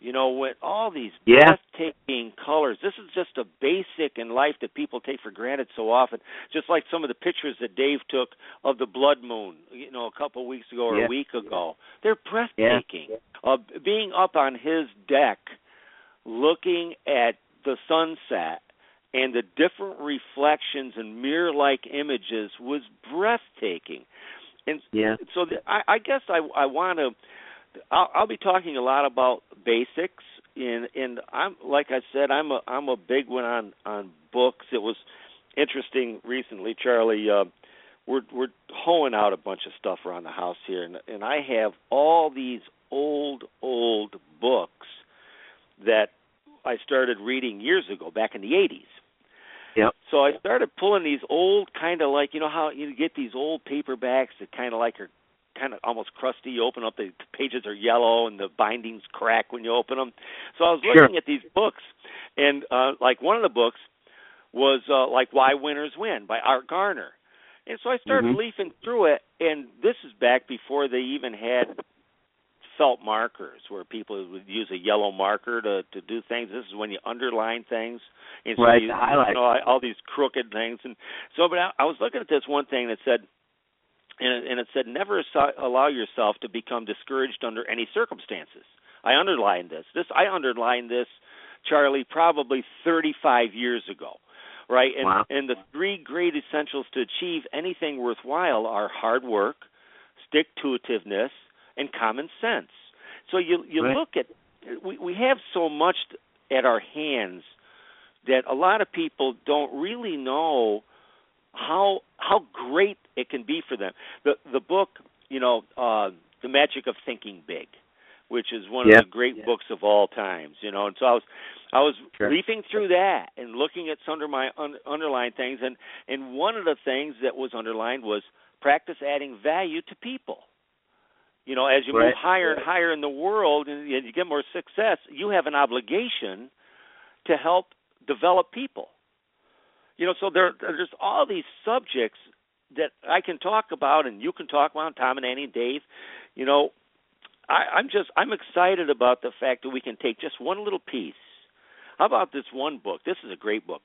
S5: You know, with all these
S10: yeah.
S5: breathtaking colors, this is just a basic in life that people take for granted so often. Just like some of the pictures that Dave took of the blood moon, you know, a couple of weeks ago or
S10: yeah.
S5: a week ago. They're breathtaking. Yeah. Uh, being up on his deck, looking at the sunset and the different reflections and mirror-like images was breathtaking. And
S10: yeah.
S5: so the, I, I guess I, I want to I'll, I'll be talking a lot about basics, and and I'm like I said, I'm a I'm a big one on on books. It was interesting recently, Charlie. Uh, we're we're hoeing out a bunch of stuff around the house here, and and I have all these old old books that I started reading years ago, back in the '80s.
S10: Yep.
S5: So I started pulling these old kind of like you know how you get these old paperbacks that kind of like are kind of almost crusty. You open up the pages are yellow and the bindings crack when you open them. So I was looking
S10: sure.
S5: at these books, and uh, like one of the books was uh, like Why Winners Win by Art Garner. And so I started
S10: mm-hmm.
S5: leafing through it, and this is back before they even had felt markers where people would use a yellow marker to to do things. This is when you underline things, and so
S10: right,
S5: you,
S10: highlight.
S5: you know all these crooked things. And so, but I, I was looking at this one thing that said and it, and it said never allow yourself to become discouraged under any circumstances. I underlined this. This I underlined this, Charlie, probably 35 years ago, right? And
S10: wow.
S5: and the three great essentials to achieve anything worthwhile are hard work, stick to itiveness, and common sense. So you you
S10: right.
S5: look at we we have so much at our hands that a lot of people don't really know how how great it can be for them. The the book, you know, uh, the magic of thinking big, which is one
S10: yeah.
S5: of the great
S10: yeah.
S5: books of all times. You know, and so I was I was
S10: sure.
S5: leafing through that and looking at some of my un- underlined things, and and one of the things that was underlined was practice adding value to people. You know, as you
S10: right.
S5: move higher and higher in the world and you get more success, you have an obligation to help develop people you know so there there's all these subjects that I can talk about and you can talk about Tom and Annie and Dave. You know I I'm just I'm excited about the fact that we can take just one little piece. How about this one book? This is a great book.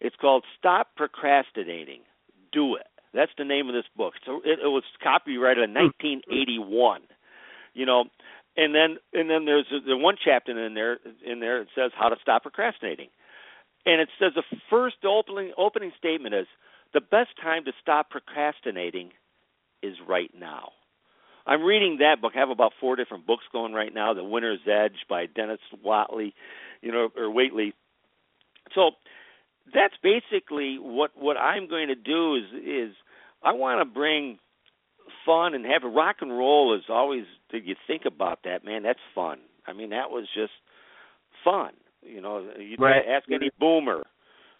S5: It's called Stop Procrastinating. Do It. That's the name of this book. So it, it was copyrighted in 1981 you know. And then and then there's the one chapter in there in there it says how to stop procrastinating and it says the first opening opening statement is the best time to stop procrastinating is right now. I'm reading that book. I have about four different books going right now. The Winner's Edge by Dennis Watley, you know, or Waitley. So that's basically what what I'm going to do is is I want to bring fun and have a rock and roll is always did you think about that man that's fun i mean that was just fun you know you
S10: right.
S5: ask any boomer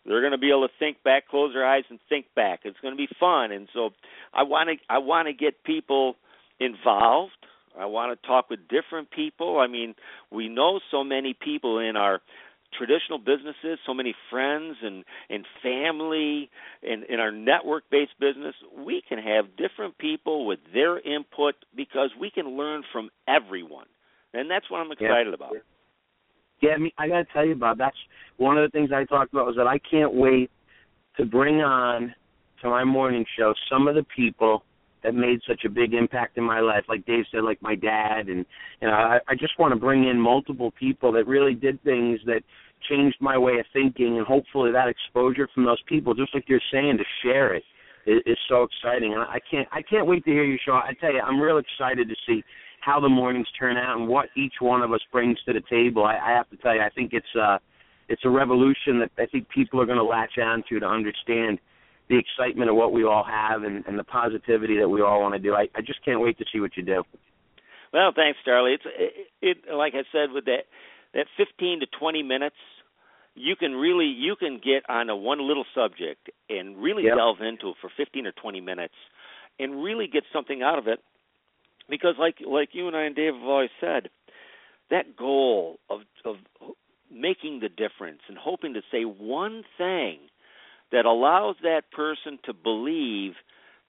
S5: they're going to be able to think back close their eyes and think back it's going to be fun and so i want to i want to get people involved i want to talk with different people i mean we know so many people in our traditional businesses, so many friends and and family and in our network based business, we can have different people with their input because we can learn from everyone. And that's what I'm excited
S10: yeah.
S5: about.
S10: Yeah, I mean I gotta tell you, Bob, that's one of the things I talked about was that I can't wait to bring on to my morning show some of the people that made such a big impact in my life. Like Dave said, like my dad, and you know, I, I just want to bring in multiple people that really did things that changed my way of thinking, and hopefully that exposure from those people, just like you're saying, to share it is, is so exciting. And I can't, I can't wait to hear your show. I tell you, I'm real excited to see how the mornings turn out and what each one of us brings to the table. I, I have to tell you, I think it's uh it's a revolution that I think people are going to latch onto to understand the excitement of what we all have and, and the positivity that we all want to do. I, I just can't wait to see what you do.
S5: Well, thanks, Charlie. It's it, it like I said with that that 15 to 20 minutes you can really you can get on a one little subject and really
S10: yep.
S5: delve into it for 15 or 20 minutes and really get something out of it because like like you and I and Dave have always said that goal of of making the difference and hoping to say one thing that allows that person to believe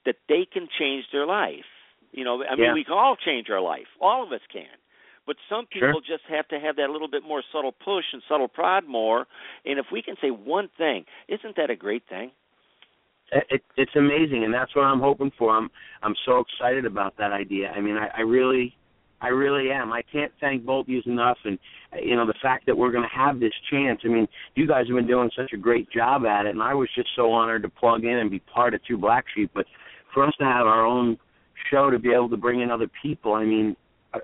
S5: that they can change their life. You know, I mean,
S10: yeah.
S5: we can all change our life. All of us can. But some people
S10: sure.
S5: just have to have that little bit more subtle push and subtle prod more. And if we can say one thing, isn't that a great thing?
S10: It, it's amazing, and that's what I'm hoping for. I'm I'm so excited about that idea. I mean, I, I really, I really am. I can't thank both of you enough, and you know the fact that we're going to have this chance. I mean, you guys have been doing such a great job at it, and I was just so honored to plug in and be part of Two Black Sheep. But for us to have our own show to be able to bring in other people, I mean,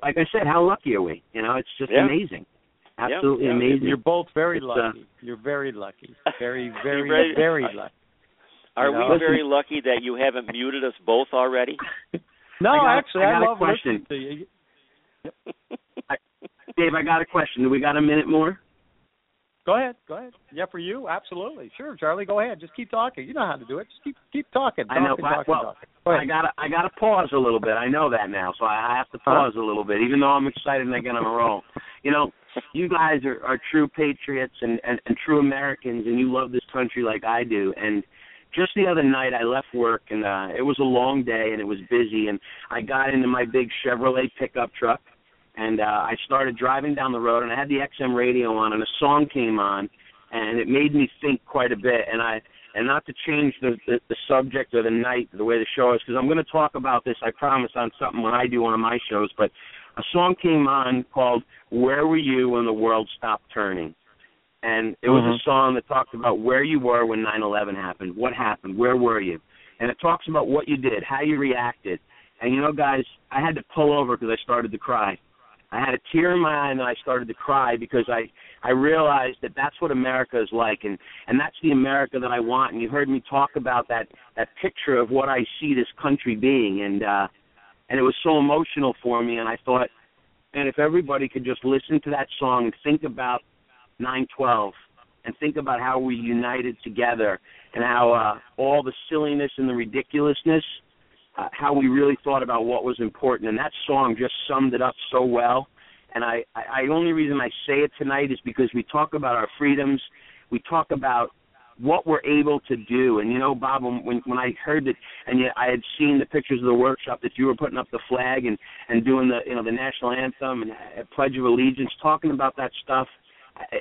S10: like I said, how lucky are we? You know, it's just
S5: yeah.
S10: amazing. Absolutely
S5: yeah.
S10: amazing.
S4: You're both very
S10: it's,
S4: lucky.
S10: Uh,
S4: You're very lucky. Very, very,
S5: very
S4: lucky.
S5: Are
S4: you know?
S5: we very lucky that you haven't muted us both already?
S4: No,
S10: I got,
S4: actually,
S10: I, got
S4: love
S10: a question.
S4: to you.
S10: I, Dave, I got a question. Do we got a minute more?
S4: Go ahead. Go ahead. Yeah, for you, absolutely. Sure, Charlie. Go ahead. Just keep talking. You know how to do it. Just keep keep talking.
S10: I know.
S4: Talking,
S10: well,
S4: talking. Go ahead.
S10: I gotta I gotta pause a little bit. I know that now, so I, I have to pause a little bit, even though I'm excited and I get on a roll. You know, you guys are, are true patriots and, and and true Americans, and you love this country like I do. And just the other night, I left work, and uh, it was a long day, and it was busy, and I got into my big Chevrolet pickup truck, and uh, I started driving down the road, and I had the XM radio on, and a song came on and it made me think quite a bit. And I and not to change the the, the subject or the night, the way the show is, because I'm going to talk about this. I promise on something when I do one of my shows. But a song came on called "Where Were You When the World Stopped Turning." And it was
S4: Mhm.
S10: a song that talked about where you were when 9/11 happened. What happened? Where were you? And it talks about what you did, how you reacted. And you know, guys, I had to pull over because I started to cry. I had a tear in my eye and I started to cry because I I realized that that's what America is like and and that's the America that I want and you heard me talk about that that picture of what I see this country being and uh and it was so emotional for me and I thought and if everybody could just listen to that song and think about 912 and think about how we united together and how uh all the silliness and the ridiculousness uh, how we really thought about what was important, and that song just summed it up so well. And I, I, I only reason I say it tonight is because we talk about our freedoms, we talk about what we're able to do. And you know, Bob, when when I heard that, and yet I had seen the pictures of the workshop that you were putting up the flag and and doing the you know the national anthem and uh, Pledge of Allegiance, talking about that stuff,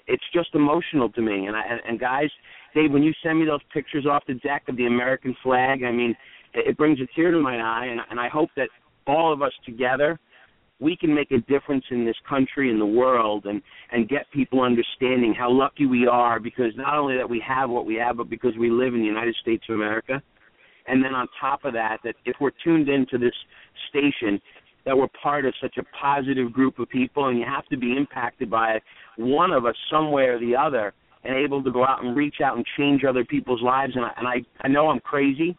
S10: it's just emotional to me. And I and, guys, Dave, when you send me those pictures off the deck of the American flag, I mean it brings a tear to my eye, and, and I hope that all of us together we can make a difference in this country and the world and and get people understanding how lucky we are because not only that we have what we have but because we live in the United States of America and then on top of that that if we're tuned into this station that we're part of such a positive group of people and you have to be impacted by one of us some way or the other and able to go out and reach out and change other people's lives. And I, and I, I know I'm crazy,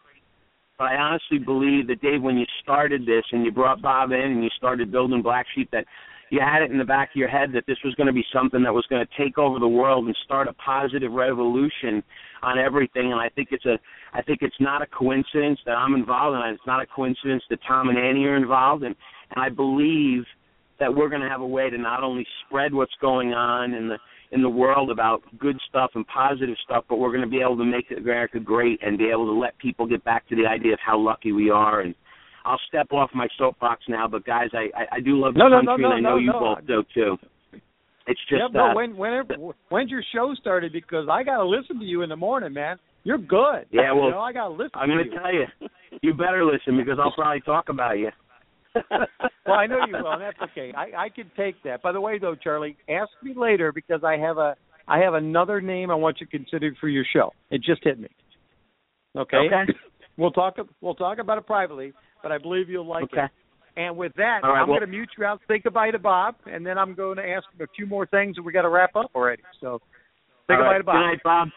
S10: but I honestly believe that Dave, when you started this and you brought Bob in and you started building Black Sheep, that you had it in the back of your head that this was going to be something that was going to take over the world and start a positive revolution on everything. And I think it's a, I think it's not a coincidence that I'm involved, and it's not a coincidence that Tom and Annie are involved. And and I believe that we're going to have a way to not only spread what's going on in the in the world about good stuff and positive stuff, but we're going to be able to make America great and be able to let people get back to the idea of how lucky we are. And I'll step off my soapbox now, but guys, I I, I do love the
S4: no,
S10: country,
S4: no, no,
S10: and I know
S4: no,
S10: you both do too. It's just
S4: yeah, no,
S10: uh,
S4: when whenever when's your show started? Because I got to listen to you in the morning, man. You're good.
S10: Yeah, well,
S4: you know, I got to listen.
S10: I'm
S4: to
S10: going
S4: you.
S10: to tell you, you better listen because I'll probably talk about you.
S4: well, I know you will, and that's okay. I I can take that. By the way, though, Charlie, ask me later because I have a I have another name I want you to consider for your show. It just hit me. Okay.
S10: Okay.
S4: We'll talk. We'll talk about it privately, but I believe you'll like
S10: Okay.
S4: it. And with that,
S10: All right,
S4: I'm
S10: well-
S4: going to mute you out. Say goodbye to Bob, and then I'm going to ask him a few more things, and we got to wrap up already. So, say
S10: All
S4: goodbye
S10: right.
S4: to Bob.
S10: Good night, Bob.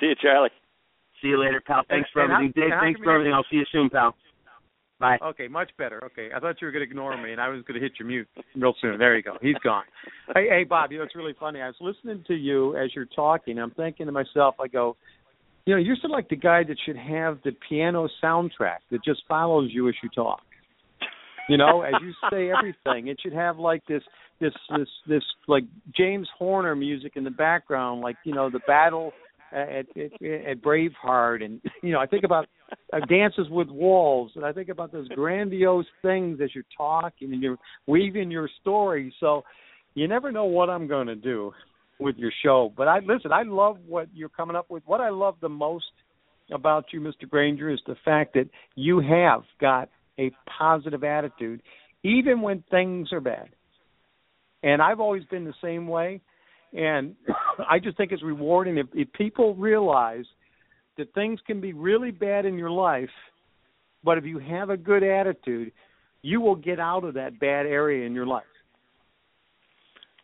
S5: See you, Charlie.
S10: See you later, pal. Thanks for
S4: and how-
S10: everything, Dave. Thanks for everything. I'll see you soon, pal. Bye.
S4: Okay, much better. Okay, I thought you were going to ignore me, and I was going to hit your mute real soon. There you go. He's gone. hey, hey, Bob. You know it's really funny. I was listening to you as you're talking. I'm thinking to myself, I go, you know, you're sort of like the guy that should have the piano soundtrack that just follows you as you talk. You know, as you say everything, it should have like this, this, this, this like James Horner music in the background, like you know the battle at at, at Braveheart, and you know I think about uh, Dances with Wolves, and I think about those grandiose things as you're talking and you're weaving your story. So you never know what I'm going to do with your show. But I listen. I love what you're coming up with. What I love the most about you, Mr. Granger, is the fact that you have got a positive attitude, even when things are bad. And I've always been the same way. And I just think it's rewarding if, if people realize that things can be really bad in your life, but if you have a good attitude, you will get out of that bad area in your life.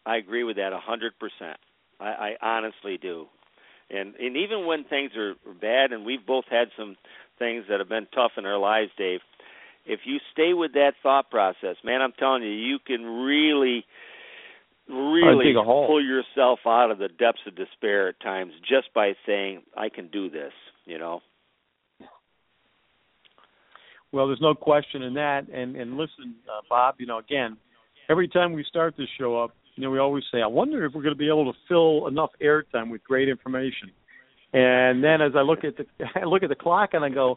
S5: I agree with that a hundred percent. I, I honestly do. And and even when things are bad, and we've both had some things that have been tough in our lives, Dave. If you stay with that thought process, man, I'm telling you, you can really, really
S4: dig a hole.
S5: pull yourself out of the depths of despair at times just by saying, "I can do this." You know.
S4: Well, there's no question in that. And and listen, uh, Bob, you know, again, every time we start this show up, you know, we always say, I wonder if we're going to be able to fill enough airtime with great information. And then as I look at the I look at the clock and I go,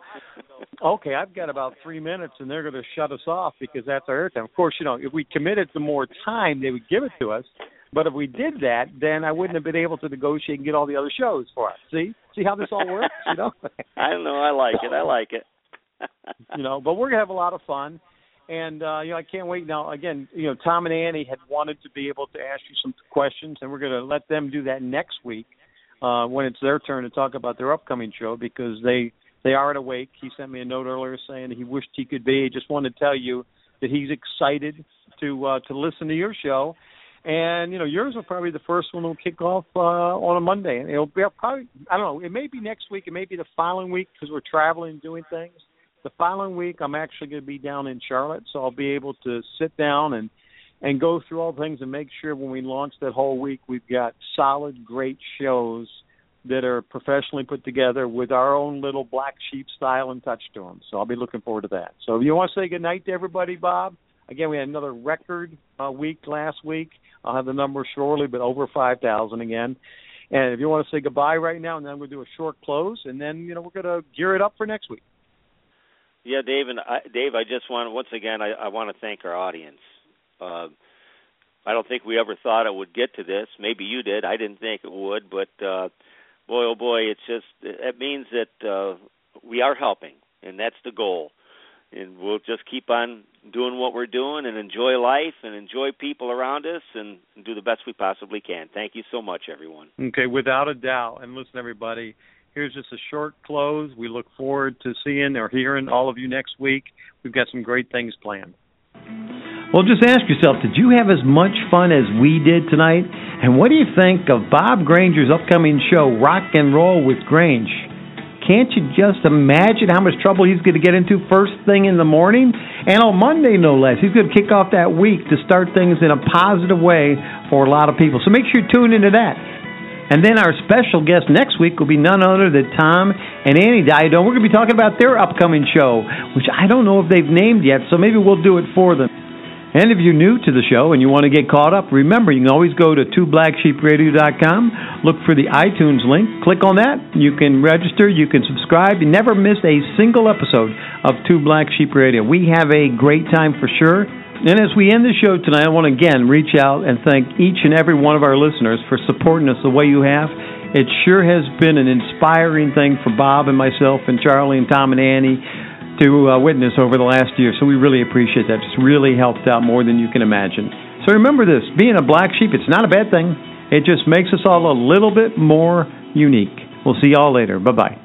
S4: okay, I've got about three minutes, and they're going to shut us off because that's our airtime. Of course, you know, if we committed to more time, they would give it to us. But if we did that, then I wouldn't have been able to negotiate and get all the other shows for us. See, see how this all works, you know?
S5: I don't know. I like it. I like it.
S4: you know, but we're gonna have a lot of fun. And uh, you know, I can't wait. Now, again, you know, Tom and Annie had wanted to be able to ask you some questions, and we're going to let them do that next week uh, when it's their turn to talk about their upcoming show because they they are at a wake. He sent me a note earlier saying he wished he could be. He just wanted to tell you that he's excited to uh, to listen to your show. And you know, yours will probably be the first one will kick off uh, on a Monday, and it'll be probably I don't know. It may be next week, it may be the following week because we're traveling and doing things the following week I'm actually going to be down in Charlotte, so I'll be able to sit down and and go through all things and make sure when we launch that whole week we've got solid, great shows that are professionally put together with our own little black sheep style and touch to them. So I'll be looking forward to that. So if you want to say good night to everybody, Bob. Again, we had another record uh, week last week. I'll have the number shortly, but over five thousand again. And if you want to say goodbye right now, and then we'll do a short close, and then you know we're going to gear it up for next week.
S5: Yeah, Dave and I, Dave, I just want once again I, I want to thank our audience. Uh, I don't think we ever thought it would get to this. Maybe you did. I didn't think it would, but uh, boy, oh boy, it's just it means that uh, we are helping, and that's the goal. And we'll just keep on doing what we're doing and enjoy life and enjoy people around us and do the best we possibly can. Thank you so much, everyone.
S4: Okay, without a doubt. And listen, everybody, here's just a short close. We look forward to seeing or hearing all of you next week. We've got some great things planned. Well, just ask yourself did you have as much fun as we did tonight? And what do you think of Bob Granger's upcoming show, Rock and Roll with Grange? Can't you just imagine how much trouble he's going to get into first thing in the morning? And on Monday, no less. He's going to kick off that week to start things in a positive way for a lot of people. So make sure you tune into that. And then our special guest next week will be none other than Tom and Annie Diodone. We're going to be talking about their upcoming show, which I don't know if they've named yet, so maybe we'll do it for them. And if you're new to the show and you want to get caught up, remember you can always go to twoblacksheepradio.com, look for the iTunes link, click on that. You can register, you can subscribe. You never miss a single episode of Two Black Sheep Radio. We have a great time for sure. And as we end the show tonight, I want to again reach out and thank each and every one of our listeners for supporting us the way you have. It sure has been an inspiring thing for Bob and myself and Charlie and Tom and Annie to uh, witness over the last year. So we really appreciate that. It's really helped out more than you can imagine. So remember this being a black sheep, it's not a bad thing. It just makes us all a little bit more unique. We'll see y'all later. Bye bye.